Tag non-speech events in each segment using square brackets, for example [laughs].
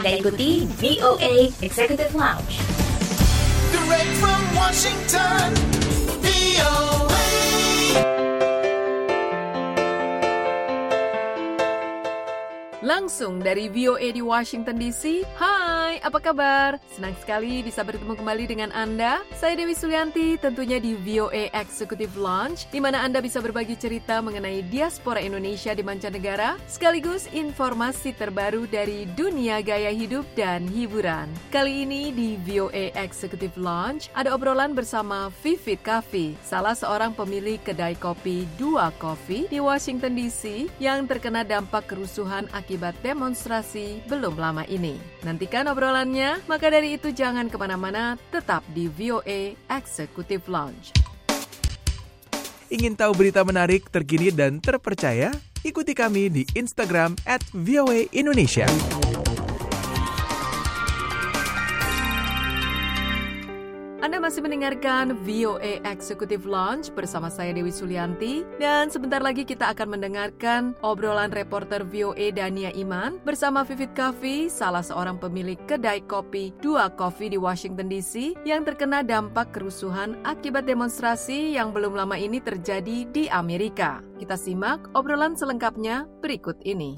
Anda ikuti VOA Executive Lounge. Direct from Washington, VOA. Langsung dari VOA di Washington DC. Hai, apa kabar? Senang sekali bisa bertemu kembali dengan Anda. Saya Dewi Sulianti, tentunya di VOA Executive Lounge, di mana Anda bisa berbagi cerita mengenai diaspora Indonesia di mancanegara, sekaligus informasi terbaru dari dunia gaya hidup dan hiburan. Kali ini di VOA Executive Lounge, ada obrolan bersama Vivit Coffee, salah seorang pemilik kedai kopi Dua Coffee di Washington DC yang terkena dampak kerusuhan akibat demonstrasi belum lama ini. Nantikan obrolannya, maka dari itu jangan ke mana-mana, tetap di VOA Executive Lounge. Ingin tahu berita menarik, terkini, dan terpercaya? Ikuti kami di Instagram at VOA Indonesia. Anda masih mendengarkan VOA Executive Lounge bersama saya Dewi Sulianti dan sebentar lagi kita akan mendengarkan obrolan reporter VOA Dania Iman bersama Vivit Coffee, salah seorang pemilik kedai kopi Dua Coffee di Washington DC yang terkena dampak kerusuhan akibat demonstrasi yang belum lama ini terjadi di Amerika. Kita simak obrolan selengkapnya berikut ini.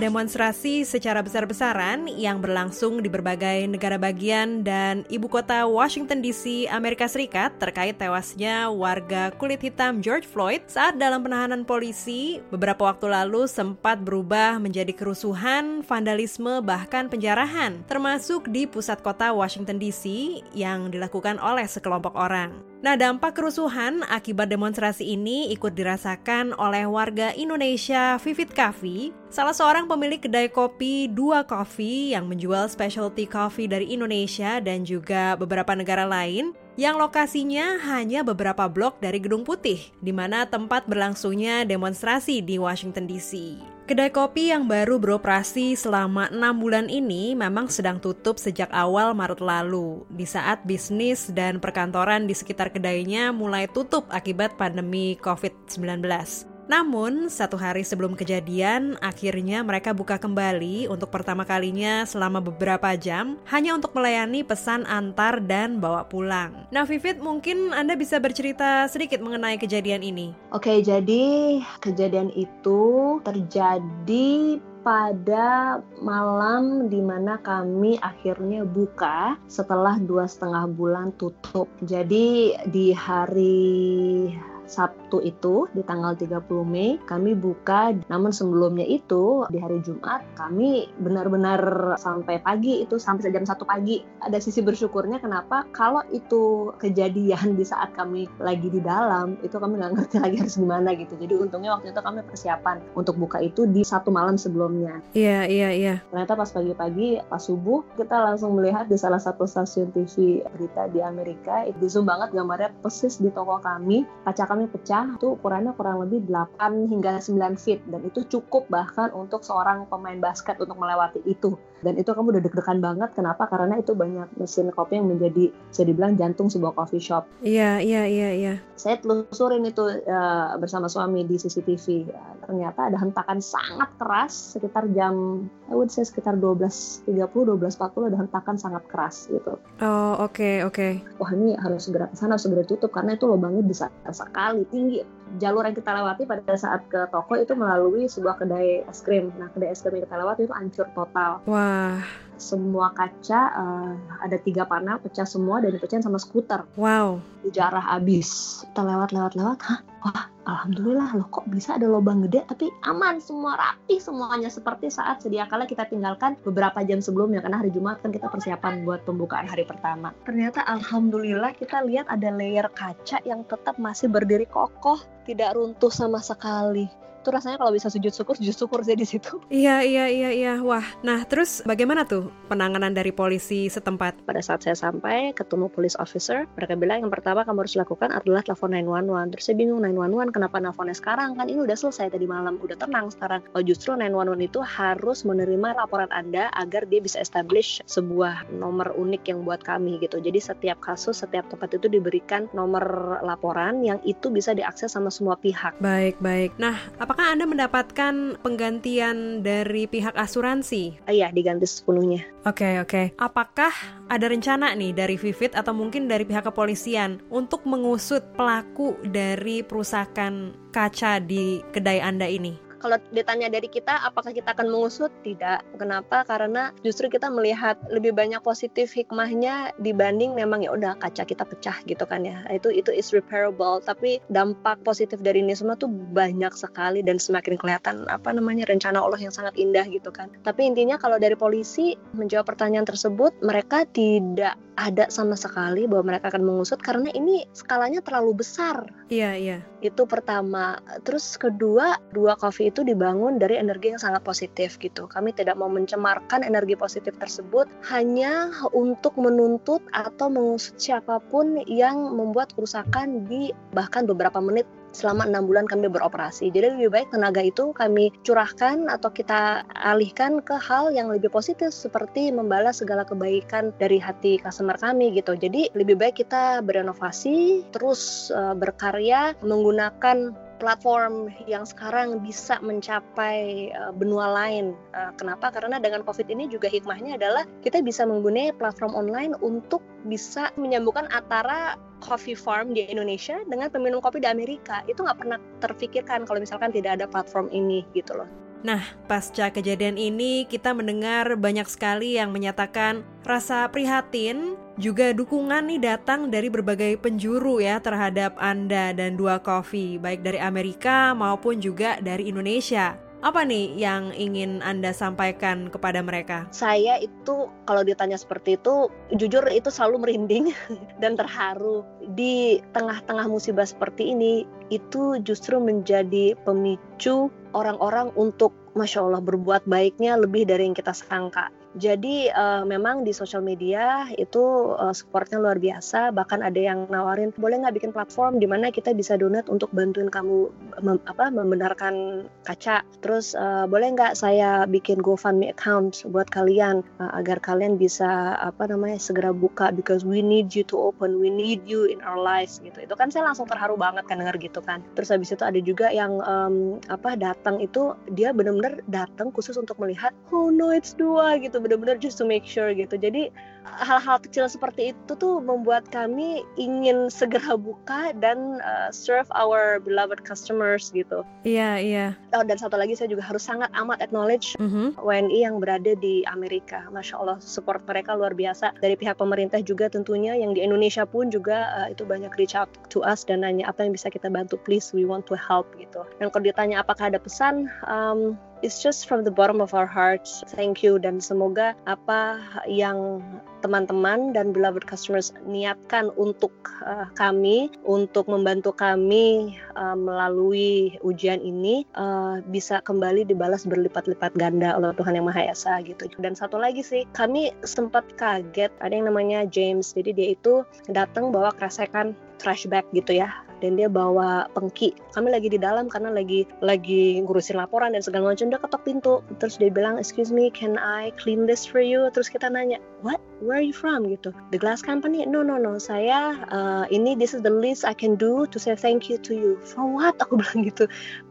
Demonstrasi secara besar-besaran yang berlangsung di berbagai negara bagian dan ibu kota Washington DC, Amerika Serikat terkait tewasnya warga kulit hitam George Floyd saat dalam penahanan polisi beberapa waktu lalu sempat berubah menjadi kerusuhan, vandalisme, bahkan penjarahan, termasuk di pusat kota Washington DC yang dilakukan oleh sekelompok orang. Nah, dampak kerusuhan akibat demonstrasi ini ikut dirasakan oleh warga Indonesia Vivit Coffee, salah seorang pemilik kedai kopi Dua Coffee yang menjual specialty coffee dari Indonesia dan juga beberapa negara lain yang lokasinya hanya beberapa blok dari Gedung Putih, di mana tempat berlangsungnya demonstrasi di Washington DC. Kedai kopi yang baru beroperasi selama enam bulan ini memang sedang tutup sejak awal Maret lalu, di saat bisnis dan perkantoran di sekitar kedainya mulai tutup akibat pandemi COVID-19. Namun, satu hari sebelum kejadian, akhirnya mereka buka kembali untuk pertama kalinya selama beberapa jam, hanya untuk melayani pesan antar dan bawa pulang. Nah, Vivit, mungkin Anda bisa bercerita sedikit mengenai kejadian ini. Oke, jadi kejadian itu terjadi pada malam di mana kami akhirnya buka setelah dua setengah bulan tutup. Jadi di hari Sabtu itu di tanggal 30 Mei kami buka. Namun sebelumnya itu di hari Jumat kami benar-benar sampai pagi itu sampai jam satu pagi. Ada sisi bersyukurnya kenapa? Kalau itu kejadian di saat kami lagi di dalam itu kami nggak ngerti lagi harus gimana gitu. Jadi untungnya waktu itu kami persiapan untuk buka itu di satu malam sebelumnya. Iya, iya, iya. ternyata pas pagi-pagi pas subuh kita langsung melihat di salah satu stasiun TV berita di Amerika. Itu zoom banget gambarnya persis di toko kami. Kaca kami pecah tuh ukurannya kurang lebih 8 hingga 9 feet. Dan itu cukup bahkan untuk seorang pemain basket untuk melewati itu. Dan itu kamu udah deg-degan banget. Kenapa? Karena itu banyak mesin kopi yang menjadi bisa dibilang jantung sebuah coffee shop. Iya, iya, iya, iya. saya telusurin itu uh, bersama suami di CCTV Ya, ternyata ada hentakan sangat keras sekitar jam I would say sekitar 12.30 12.40 ada hentakan sangat keras gitu. Oh, oke, oke. wah ini harus segera ke sana harus segera tutup karena itu lubangnya besar sekali tinggi jalur yang kita lewati pada saat ke toko itu melalui sebuah kedai es krim. Nah kedai es krim yang kita lewati itu hancur total. Wah, semua kaca eh, ada tiga panel pecah semua dan dipecahin sama skuter. Wow. jarah abis kita lewat lewat lewat. Hah? Wah alhamdulillah loh kok bisa ada lubang gede tapi aman semua rapi semuanya seperti saat sedia kala kita tinggalkan beberapa jam sebelumnya karena hari Jumat kan kita persiapan buat pembukaan hari pertama. Ternyata alhamdulillah kita lihat ada layer kaca yang tetap masih berdiri kokoh tidak runtuh sama sekali itu rasanya kalau bisa sujud syukur sujud syukur sih di situ [laughs] Iya, iya, iya, iya. Wah, nah terus bagaimana tuh penanganan dari polisi setempat? pada saat saya sampai ketemu police officer mereka bilang yang pertama kamu harus lakukan adalah telepon 911 terus saya bingung 911 kenapa nelfonnya sekarang kan ini udah selesai tadi malam udah tenang sekarang oh justru 911 itu harus menerima laporan anda agar dia bisa establish sebuah nomor unik yang buat kami gitu jadi setiap kasus setiap tempat itu diberikan nomor laporan yang itu bisa diakses sama semua pihak Baik, baik. Nah, apakah apakah Anda mendapatkan penggantian dari pihak asuransi? Iya, diganti sepenuhnya. Oke, oke. Apakah ada rencana nih dari Vivit atau mungkin dari pihak kepolisian untuk mengusut pelaku dari perusakan kaca di kedai Anda ini? Kalau ditanya dari kita, apakah kita akan mengusut? Tidak. Kenapa? Karena justru kita melihat lebih banyak positif hikmahnya dibanding memang ya udah kaca kita pecah gitu kan ya. Itu itu is repairable. Tapi dampak positif dari ini semua tuh banyak sekali dan semakin kelihatan apa namanya rencana Allah yang sangat indah gitu kan. Tapi intinya kalau dari polisi menjawab pertanyaan tersebut, mereka tidak ada sama sekali bahwa mereka akan mengusut karena ini skalanya terlalu besar Iya, iya. itu pertama terus kedua dua coffee itu dibangun dari energi yang sangat positif gitu kami tidak mau mencemarkan energi positif tersebut hanya untuk menuntut atau mengusut siapa pun yang membuat kerusakan di bahkan beberapa menit selama enam bulan kami beroperasi. Jadi lebih baik tenaga itu kami curahkan atau kita alihkan ke hal yang lebih positif seperti membalas segala kebaikan dari hati customer kami gitu. Jadi lebih baik kita berenovasi, terus uh, berkarya menggunakan platform yang sekarang bisa mencapai uh, benua lain. Uh, kenapa? Karena dengan COVID ini juga hikmahnya adalah kita bisa menggunakan platform online untuk bisa menyambungkan antara coffee farm di Indonesia dengan peminum kopi di Amerika. Itu nggak pernah terfikirkan kalau misalkan tidak ada platform ini gitu loh. Nah, pasca kejadian ini kita mendengar banyak sekali yang menyatakan rasa prihatin juga dukungan nih datang dari berbagai penjuru ya terhadap Anda dan Dua Coffee, baik dari Amerika maupun juga dari Indonesia. Apa nih yang ingin Anda sampaikan kepada mereka? Saya itu kalau ditanya seperti itu, jujur itu selalu merinding [laughs] dan terharu. Di tengah-tengah musibah seperti ini, itu justru menjadi pemicu orang-orang untuk Masya Allah berbuat baiknya lebih dari yang kita sangka. Jadi uh, memang di sosial media itu uh, supportnya luar biasa. Bahkan ada yang nawarin boleh nggak bikin platform di mana kita bisa donat untuk bantuin kamu mem, apa membenarkan kaca. Terus uh, boleh nggak saya bikin GoFundMe account buat kalian uh, agar kalian bisa apa namanya segera buka because we need you to open, we need you in our lives gitu. Itu kan saya langsung terharu banget kan dengar gitu kan. Terus habis itu ada juga yang um, apa datang itu dia benar-benar datang khusus untuk melihat oh no it's dua gitu benar-benar just to make sure gitu. Jadi hal-hal kecil seperti itu tuh membuat kami ingin segera buka dan uh, serve our beloved customers gitu. Iya, iya. Oh dan satu lagi saya juga harus sangat amat acknowledge Mhm. WNI yang berada di Amerika. Masya Allah support mereka luar biasa dari pihak pemerintah juga tentunya yang di Indonesia pun juga uh, itu banyak reach out to us dan nanya apa yang bisa kita bantu please we want to help gitu. Dan kalau ditanya apakah ada pesan um, It's just from the bottom of our hearts. Thank you dan semoga apa yang teman-teman dan beloved customers niatkan untuk uh, kami untuk membantu kami uh, melalui ujian ini uh, bisa kembali dibalas berlipat-lipat ganda oleh Tuhan yang Maha Esa gitu. Dan satu lagi sih, kami sempat kaget ada yang namanya James. Jadi dia itu datang bawa kresekan trash bag gitu ya dan dia bawa pengki. Kami lagi di dalam karena lagi lagi ngurusin laporan dan segala macam. Dia ketok pintu terus dia bilang excuse me can I clean this for you? Terus kita nanya what? Where are you from? Gitu. The glass company? No no no. Saya uh, ini this is the least I can do to say thank you to you. For what? Aku [laughs] bilang gitu.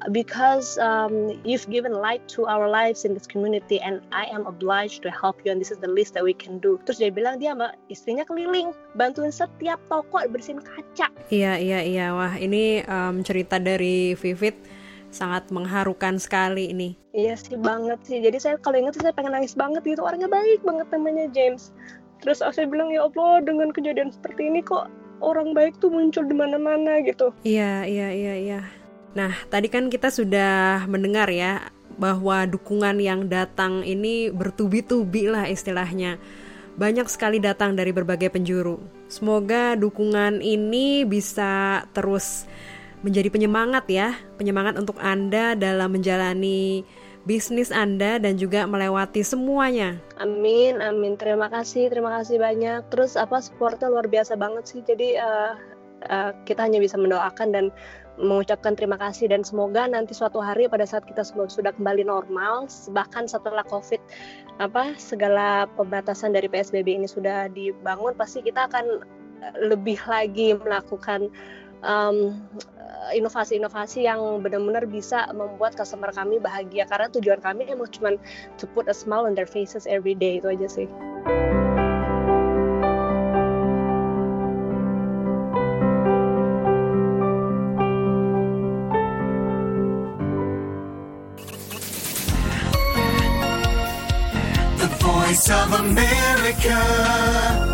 Because um, you've given light to our lives in this community and I am obliged to help you and this is the least that we can do. Terus dia bilang dia sama istrinya keliling bantuin setiap toko bersihin kaca. Iya, iya, iya. Wah, ini em, cerita dari Vivit sangat mengharukan sekali ini. Iya sih banget sih. Jadi saya kalau ingat saya pengen nangis banget gitu. Orangnya baik banget namanya James. Terus saya bilang ya Allah dengan kejadian seperti ini kok orang baik tuh muncul di mana-mana gitu. Iya, iya, iya, iya. Nah, tadi kan kita sudah mendengar ya bahwa dukungan yang datang ini bertubi-tubi lah istilahnya. Banyak sekali datang dari berbagai penjuru. Semoga dukungan ini bisa terus menjadi penyemangat ya, penyemangat untuk Anda dalam menjalani bisnis Anda dan juga melewati semuanya. Amin, amin. Terima kasih, terima kasih banyak. Terus apa supportnya luar biasa banget sih. Jadi eh, eh, kita hanya bisa mendoakan dan mengucapkan terima kasih dan semoga nanti suatu hari pada saat kita semua sudah kembali normal bahkan setelah covid apa segala pembatasan dari PSBB ini sudah dibangun pasti kita akan eh, lebih lagi melakukan um, inovasi-inovasi yang benar-benar bisa membuat customer kami bahagia karena tujuan kami emang cuma to put a smile on their faces every day itu aja sih. America.